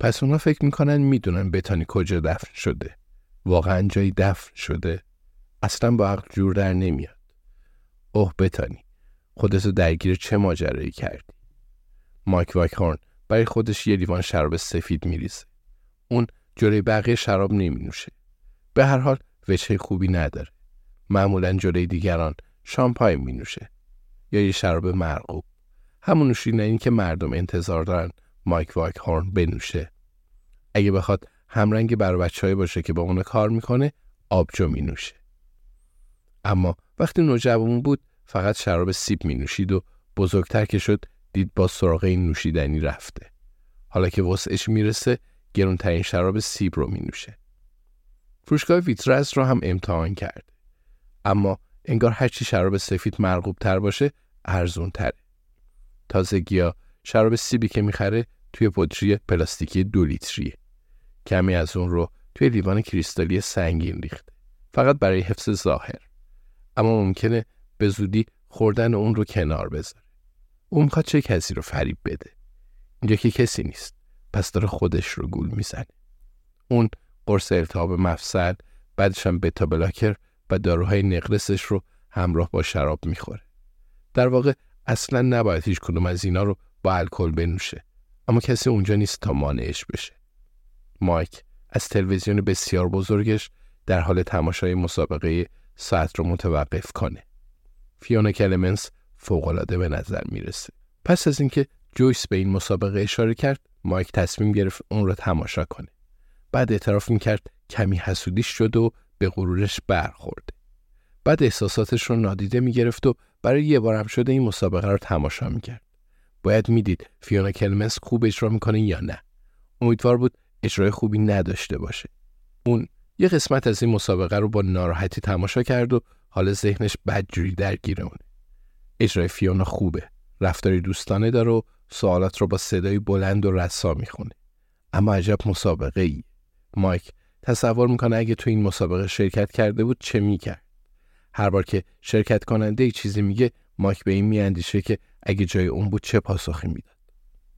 پس اونا فکر می‌کنن می‌دونن بتانی کجا دفن شده. واقعا جایی دفن شده. اصلا با عقل جور در نمیاد. اوه بتانی. خودتو درگیر چه ماجرایی کردی؟ مایک وایکهورن برای خودش یه لیوان شراب سفید میریزه. اون جلوی بقیه شراب نمی نوشه. به هر حال وجه خوبی نداره. معمولا جلوی دیگران شامپاین می نوشه. یا یه شراب مرغوب. همون نوشیدنی که مردم انتظار دارن مایک وایک هورن بنوشه. اگه بخواد همرنگ بر بچه باشه که با اون کار می‌کنه آبجو می نوشه. اما وقتی نوجوان بود فقط شراب سیب می نوشید و بزرگتر که شد دید با سراغ این نوشیدنی رفته. حالا که وسعش می‌رسه گرونترین شراب سیب رو می نوشه. فروشگاه ویترس رو هم امتحان کرد. اما انگار هرچی شراب سفید مرغوب تر باشه ارزون تره. تازگی ها شراب سیبی که می‌خره توی پودری پلاستیکی دو لیتریه. کمی از اون رو توی لیوان کریستالی سنگین ریخته. فقط برای حفظ ظاهر. اما ممکنه به زودی خوردن اون رو کنار بذاره. اون می‌خواد چه کسی رو فریب بده. اینجا که کسی نیست. پس داره خودش رو گول می‌زنه. اون قرص التهاب مفصل بعدش هم بتا بلاکر و داروهای نقرسش رو همراه با شراب می‌خوره. در واقع اصلا نباید هیچ کدوم از اینا رو با الکل بنوشه. اما کسی اونجا نیست تا مانعش بشه. مایک از تلویزیون بسیار بزرگش در حال تماشای مسابقه ساعت رو متوقف کنه. فیونا کلمنس فوقالعاده به نظر می‌رسه. پس از اینکه جویس به این مسابقه اشاره کرد، مایک تصمیم گرفت اون رو تماشا کنه. بعد اعتراف می‌کرد کمی حسودیش شد و به غرورش برخورد. بعد احساساتش رو نادیده می‌گرفت و برای یه بارم شده این مسابقه رو تماشا می‌کرد. باید می‌دید فیونا کلمنس خوب اجرا می‌کنه یا نه. امیدوار بود اجرای خوبی نداشته باشه. اون یه قسمت از این مسابقه رو با ناراحتی تماشا کرد و حال ذهنش بدجوری درگیر اونه. اجرای فیونا خوبه. رفتاری دوستانه داره و سوالات رو با صدای بلند و رسا می‌خونه. اما عجب مسابقه ای. مایک تصور می‌کنه اگه تو این مسابقه شرکت کرده بود چه می‌کرد. هر بار که شرکت کننده ای چیزی میگه مایک به این میاندیشه که اگه جای اون بود چه پاسخی می‌داد.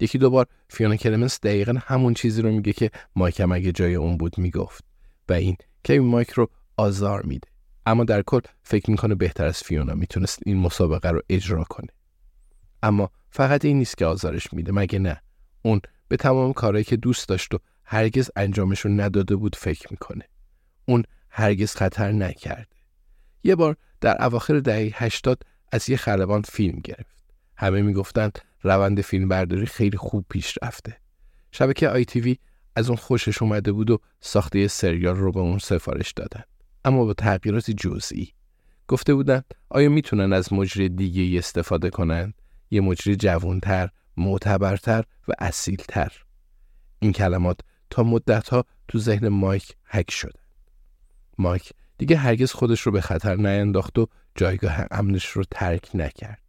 یکی دو بار فیونا کلمنس دقیقا همون چیزی رو میگه که مایک اگه جای اون بود می‌گفت و این که مایک رو آزار میده. اما در کل فکر می‌کنه بهتر از فیونا می‌تونست این مسابقه رو اجرا کنه. اما فقط این نیست که آزارش میده مگه نه اون به تمام کارهایی که دوست داشت و هرگز انجامشون نداده بود فکر می‌کنه اون هرگز خطر نکرده یه بار در اواخر دهه 80 از یه خلبان فیلم گرفت همه می‌گفتند روند فیلم برداری خیلی خوب پیش رفته شبکه آی تیوی از اون خوشش اومده بود و ساخته سریال رو به اون سفارش دادن اما با تغییرات جزئی گفته بودند آیا می‌تونن از مجری دیگه استفاده کنند یه مجری جوانتر، معتبرتر و اصیلتر. این کلمات تا مدتها تو ذهن مایک حک شده. مایک دیگه هرگز خودش رو به خطر نینداخت و جایگاه امنش رو ترک نکرد.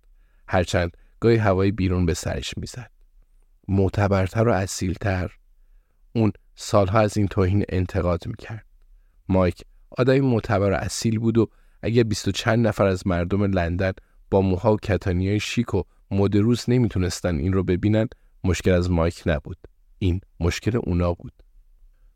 هرچند گاهی هوای بیرون به سرش می‌زد. معتبرتر و اصیلتر اون سالها از این توهین انتقاد می‌کرد. مایک آدمی معتبر و اصیل بود و اگر بیست و چند نفر از مردم لندن با موها و کتانی شیک و مدروز نمی‌تونستن این رو ببینن مشکل از مایک نبود. این مشکل اونا بود.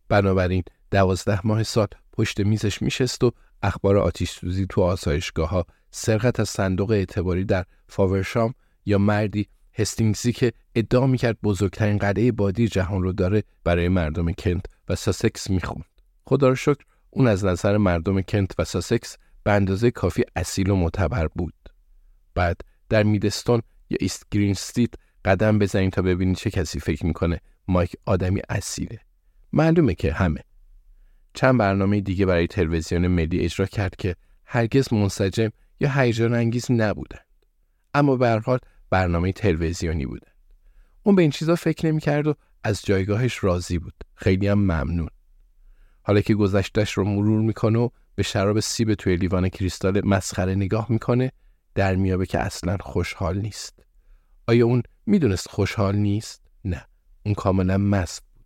بنابراین دوازده ماه سال پشت میزش میشست و اخبار آتیش تو آسایشگاه ها سرقت از صندوق اعتباری در فاورشام یا مردی هستینگزی که ادعا می‌کرد بزرگترین قلعه بادی جهان رو داره برای مردم کنت و ساسکس می‌خوند. خدا رو شکر اون از نظر مردم کنت و ساسکس به اندازه کافی اصیل و معتبر بود. بعد در میدستون یا ایست گرین استیت قدم بزنید تا ببینید چه کسی فکر می‌کنه مایک آدمی اصیله. معلومه که همه. چند برنامه دیگه برای تلویزیون ملی اجرا کرد که هرگز منسجم یا هیجان انگیز نبودند. اما به هر حال برنامه تلویزیونی بودند اون به این چیزا فکر نمی‌کرد و از جایگاهش راضی بود. خیلی هم ممنون. حالا که گذشتش رو مرور می‌کنه و به شراب سیب توی لیوان کریستال مسخره نگاه می‌کنه در میابه که اصلا خوشحال نیست. آیا اون می‌دونست خوشحال نیست؟ نه اون کاملا مست بود.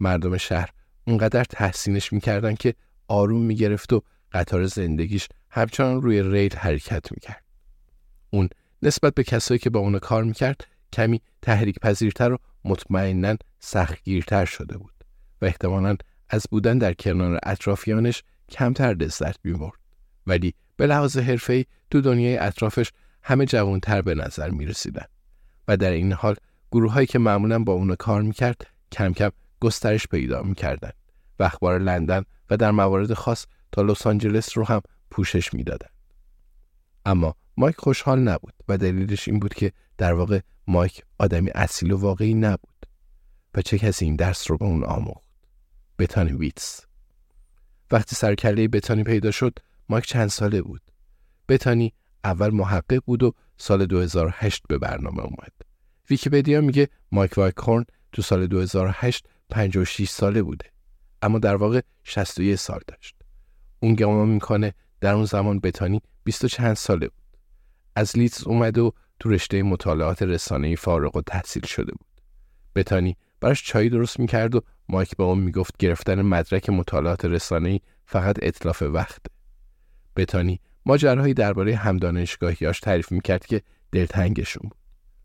مردم شهر اونقدر تحسینش می‌کردن که آروم می‌گرفت و قطار زندگیش همچنان روی ریل حرکت می‌کرد. اون نسبت به کسایی که با اون کار می‌کرد کمی تحریک پذیرتر و مطمئنا سختگیرتر شده بود و احتمالا از بودن در کنار اطرافیانش کمتر لذت می‌برد ولی به لحاظ حرفه‌ای تو دنیای اطرافش همه جوانتر به نظر می رسیدن و در این حال گروه هایی که معمولا با اون کار می‌کرد کم کم گسترش پیدا می‌کردند و اخبار لندن و در موارد خاص تا لس آنجلس رو هم پوشش می‌دادند. اما مایک خوشحال نبود و دلیلش این بود که در واقع مایک آدمی اصیل و واقعی نبود و چه کسی این درس رو به اون آموخت؟ بتانی ویتس. وقتی سرکله بتانی پیدا شد مایک چند ساله بود. بتانی اول محقق بود و سال 2008 به برنامه اومد. ویکیپدیا میگه مایک وایکورن تو سال 2008 56 ساله بوده اما در واقع 61 سال داشت. اون گمان می‌کنه در اون زمان بتانی 20 چند ساله بود. از لیدز اومد و تو رشته مطالعات رسانه‌ای فارغ‌التحصیل شده بود. بتانی براش چای درست می‌کرد و مایک به اون می‌گفت گرفتن مدرک مطالعات رسانه‌ای فقط اطلاف وقته. بتانی ماجراهایی درباره همدانشگاهیاش تعریف می‌کرد که دلتنگشون بود.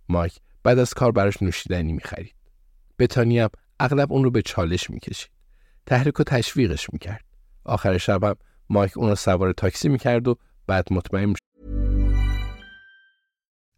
مایک بعد از کار براش نوشیدنی می‌خرید. بتانی هم اغلب اون رو به چالش می‌کشید. تحریک و تشویقش می‌کرد. آخر شبم مایک اون رو سوار تاکسی می‌کرد و بعد مطمئن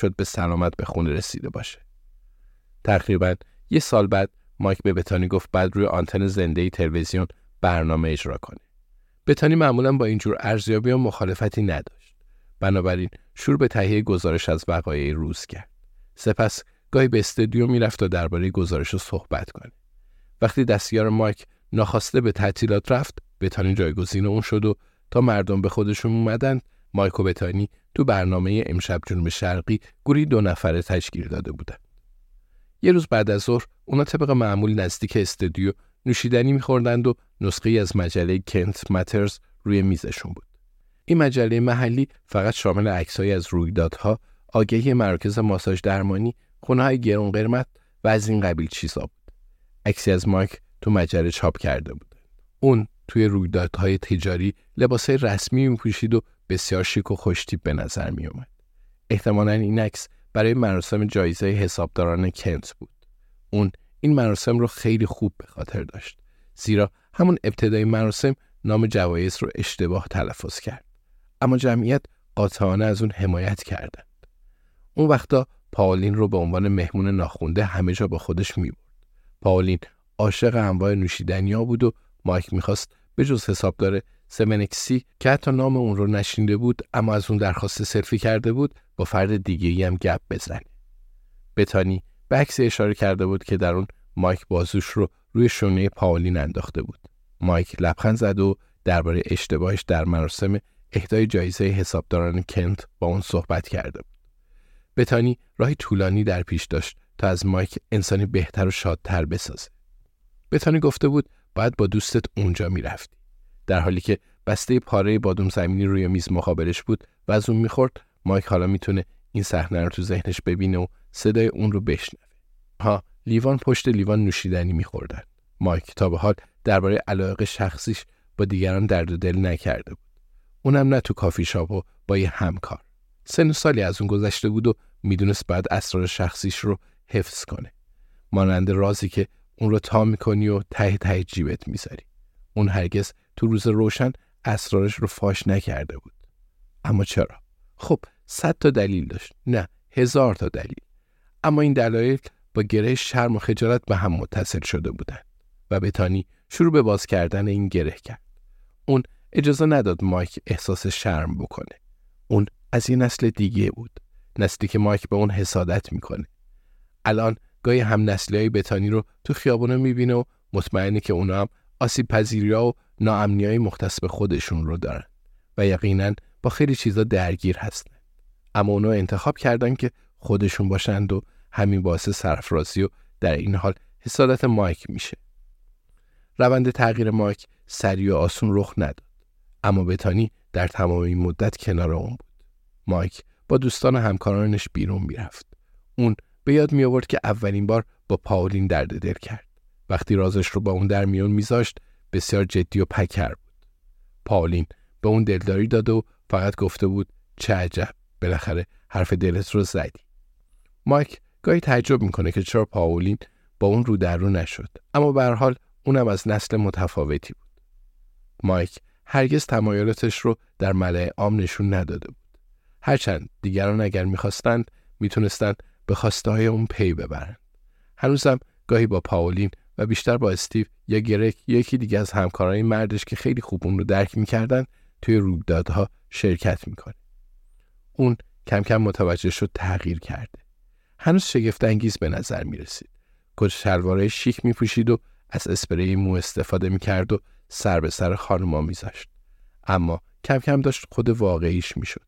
شد به سلامت به خونه رسیده باشه. تقریبا یه سال بعد مایک به بتانی گفت بعد روی آنتن زنده تلویزیون برنامه اجرا کنه. بتانی معمولا با اینجور ارزیابی و مخالفتی نداشت. بنابراین شروع به تهیه گزارش از وقایع روز کرد. سپس گاهی به استودیو می‌رفت تا درباره گزارش رو صحبت کنه. وقتی دستیار مایک ناخواسته به تعطیلات رفت، بتانی جایگزین اون شد و تا مردم به خودشون اومدن، مایک و بتانی تو برنامه امشب جنوب شرقی گوری دو نفره تشکیل داده بودن. یه روز بعد از ظهر اونا طبق معمول نزدیک استودیو نوشیدنی میخوردند و نسخه از مجله کنت ماترز روی میزشون بود. این مجله محلی فقط شامل عکسهایی از رویدادها، آگهی مراکز ماساژ درمانی، خونه‌های گرون قرمت و از این قبیل چیزا بود. عکسی از مایک تو مجله چاپ کرده بود. اون توی رویدادهای تجاری لباسهای رسمی میپوشید و بسیار شیک و خوشتیپ به نظر میومد. احتمالا این عکس برای مراسم جایزه حسابداران کنت بود. اون این مراسم رو خیلی خوب به خاطر داشت. زیرا همون ابتدای مراسم نام جوایز رو اشتباه تلفظ کرد. اما جمعیت قاطعانه از اون حمایت کردند. اون وقتا پاولین رو به عنوان مهمون ناخونده همه جا با خودش می برد. پاولین عاشق انواع نوشیدنیا بود و مایک می‌خواست به جز حسابدار سمنکسی که حتی نام اون رو نشینده بود اما از اون درخواست سلفی کرده بود با فرد دیگه هم گپ بزنه. بتانی به اشاره کرده بود که در اون مایک بازوش رو روی شونه پاولین انداخته بود. مایک لبخند زد و درباره اشتباهش در مراسم اهدای جایزه حسابداران کنت با اون صحبت کرده بود. بتانی راهی طولانی در پیش داشت تا از مایک انسانی بهتر و شادتر بسازه. بتانی گفته بود باید با دوستت اونجا می‌رفتی. در حالی که بسته پاره بادوم زمینی روی میز مقابلش بود و از اون می‌خورد مایک حالا می‌تونه این صحنه رو تو ذهنش ببینه و صدای اون رو بشنوه. ها لیوان پشت لیوان نوشیدنی میخوردن. مایک تا به حال درباره علاقه شخصیش با دیگران درد دل نکرده بود. اونم نه تو کافی شاپ و با یه همکار. سن سالی از اون گذشته بود و می‌دونست بعد اسرار شخصیش رو حفظ کنه. مانند رازی که اون رو تا می‌کنی و ته ته جیبت می‌ذاری. اون هرگز تو روز روشن اسرارش رو فاش نکرده بود. اما چرا؟ خب صد تا دلیل داشت. نه هزار تا دلیل. اما این دلایل با گره شرم و خجالت به هم متصل شده بودند و بتانی شروع به باز کردن این گره کرد. اون اجازه نداد مایک احساس شرم بکنه. اون از این نسل دیگه بود. نسلی که مایک به اون حسادت می‌کنه. الان گاهی هم نسلی های بتانی رو تو خیابونه می‌بینه و مطمئنه که اونا هم آسیب پذیری و ناامنی های مختص به خودشون رو دارن و یقینا با خیلی چیزا درگیر هستن. اما اونا انتخاب کردن که خودشون باشند و همین باعث سرفرازی و در این حال حسادت مایک میشه. روند تغییر مایک سریع و آسون رخ نداد. اما بتانی در تمام این مدت کنار اون بود. مایک با دوستان و همکارانش بیرون می‌رفت. اون به یاد می آورد که اولین بار با پاولین درد دل کرد. وقتی رازش رو با اون در میون میذاشت بسیار جدی و پکر بود. پاولین به اون دلداری داد و فقط گفته بود چه عجب بالاخره حرف دلت رو زدی. مایک گاهی تعجب می‌کنه که چرا پاولین با اون رو در رو نشد اما به حال اونم از نسل متفاوتی بود. مایک هرگز تمایلاتش رو در ملع عام نشون نداده بود. هرچند دیگران اگر می‌خواستند می‌تونستند به خواسته های اون پی ببرند. هنوزم گاهی با پاولین و بیشتر با استیو یا گرک یکی دیگه از همکارای مردش که خیلی خوب اون رو درک می‌کردن توی رویدادها شرکت می‌کنه. اون کم کم متوجه شد تغییر کرده. هنوز شگفت انگیز به نظر می رسید. کت شلوارای شیک می پوشید و از اسپری مو استفاده می کرد و سر به سر خانما میذاشت. اما کم کم داشت خود واقعیش می‌شد.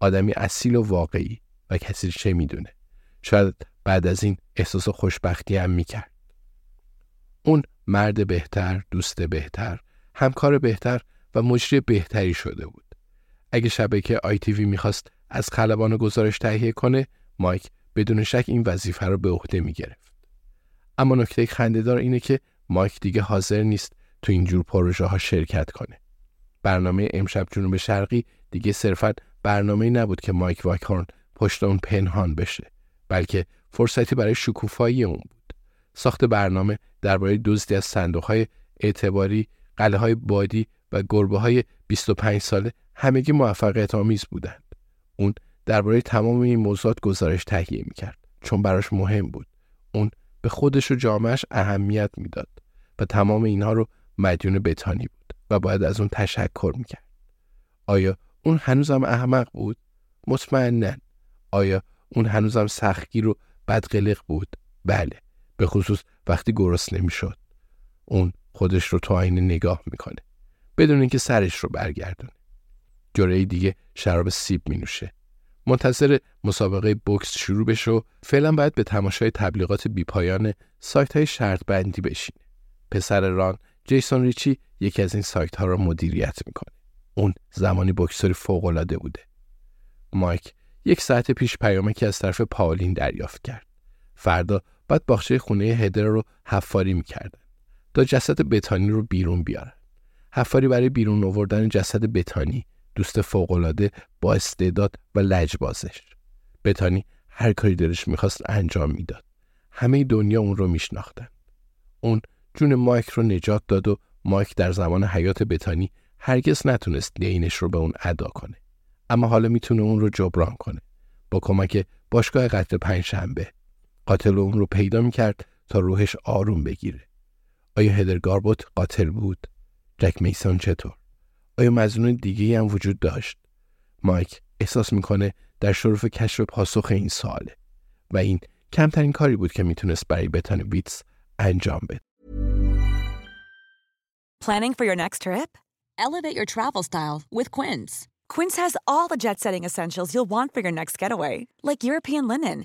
آدمی اصیل و واقعی و کسی چه می‌دونه. شاید بعد از این احساس خوشبختی هم می‌کرد. اون مرد بهتر، دوست بهتر، همکار بهتر و مجری بهتری شده بود. اگه شبکه آی تی می‌خواست از خلبان گزارش تهیه کنه، مایک بدون شک این وظیفه رو به عهده می‌گرفت. اما نکته خندهدار اینه که مایک دیگه حاضر نیست تو اینجور پروژه ها شرکت کنه. برنامه امشب جنوب شرقی دیگه صرفا برنامه نبود که مایک واکهورن پشت اون پنهان بشه بلکه فرصتی برای شکوفایی اون بود. ساخت برنامه درباره دزدی از صندوق های اعتباری، قله های بادی و گربه های 25 ساله همگی موفقیت آمیز بودند. اون درباره تمام این موضوعات گزارش تهیه می‌کرد چون براش مهم بود. اون به خودش و جامعش اهمیت می‌داد و تمام اینها رو مدیون بتانی بود و باید از اون تشکر می‌کرد. آیا اون هنوزم احمق بود؟ مطمئنا. آیا اون هنوزم سختگیر و بدقلق بود؟ بله. به خصوص وقتی گرست نمی‌شد. اون خودش رو تو آینه نگاه می‌کنه. بدون اینکه سرش رو برگردونه. جوره دیگه شراب سیب می نوشه. منتظر مسابقه بوکس شروع بشه و فعلا باید به تماشای تبلیغات بیپایان سایت های شرط بندی بشینه. پسر ران جیسون ریچی یکی از این سایت ها را مدیریت می‌کنه. اون زمانی بکسوری فوق العاده بوده. مایک یک ساعت پیش پیامکی از طرف پاولین دریافت کرد. فردا بعد باغچه خونه هدر رو حفاری می‌کردن تا جسد بتانی رو بیرون بیارن. حفاری برای بیرون آوردن جسد بتانی دوست فوقالعاده با استعداد و لجبازش. بتانی هر کاری دلش می‌خواست انجام می‌داد همه دنیا اون رو میشناختن اون جون مایک رو نجات داد و مایک در زمان حیات بتانی هرگز نتونست دینش رو به اون ادا کنه اما حالا می‌تونه اون رو جبران کنه با کمک باشگاه قتل پنجشنبه قاتل اون رو پیدا می‌کرد تا روحش آروم بگیره. آیا هدر گاربوت قاتل بود؟ جک میسون چطور؟ آیا مزنون دیگه هم وجود داشت؟ مایک احساس می‌کنه در شرف کشف پاسخ این سواله و این کمترین کاری بود که می‌تونست برای بتان ویتس انجام بده. Planning for your next trip? Elevate your travel style with Quince. Quince has all the jet setting essentials you'll want for your next getaway, like European linen,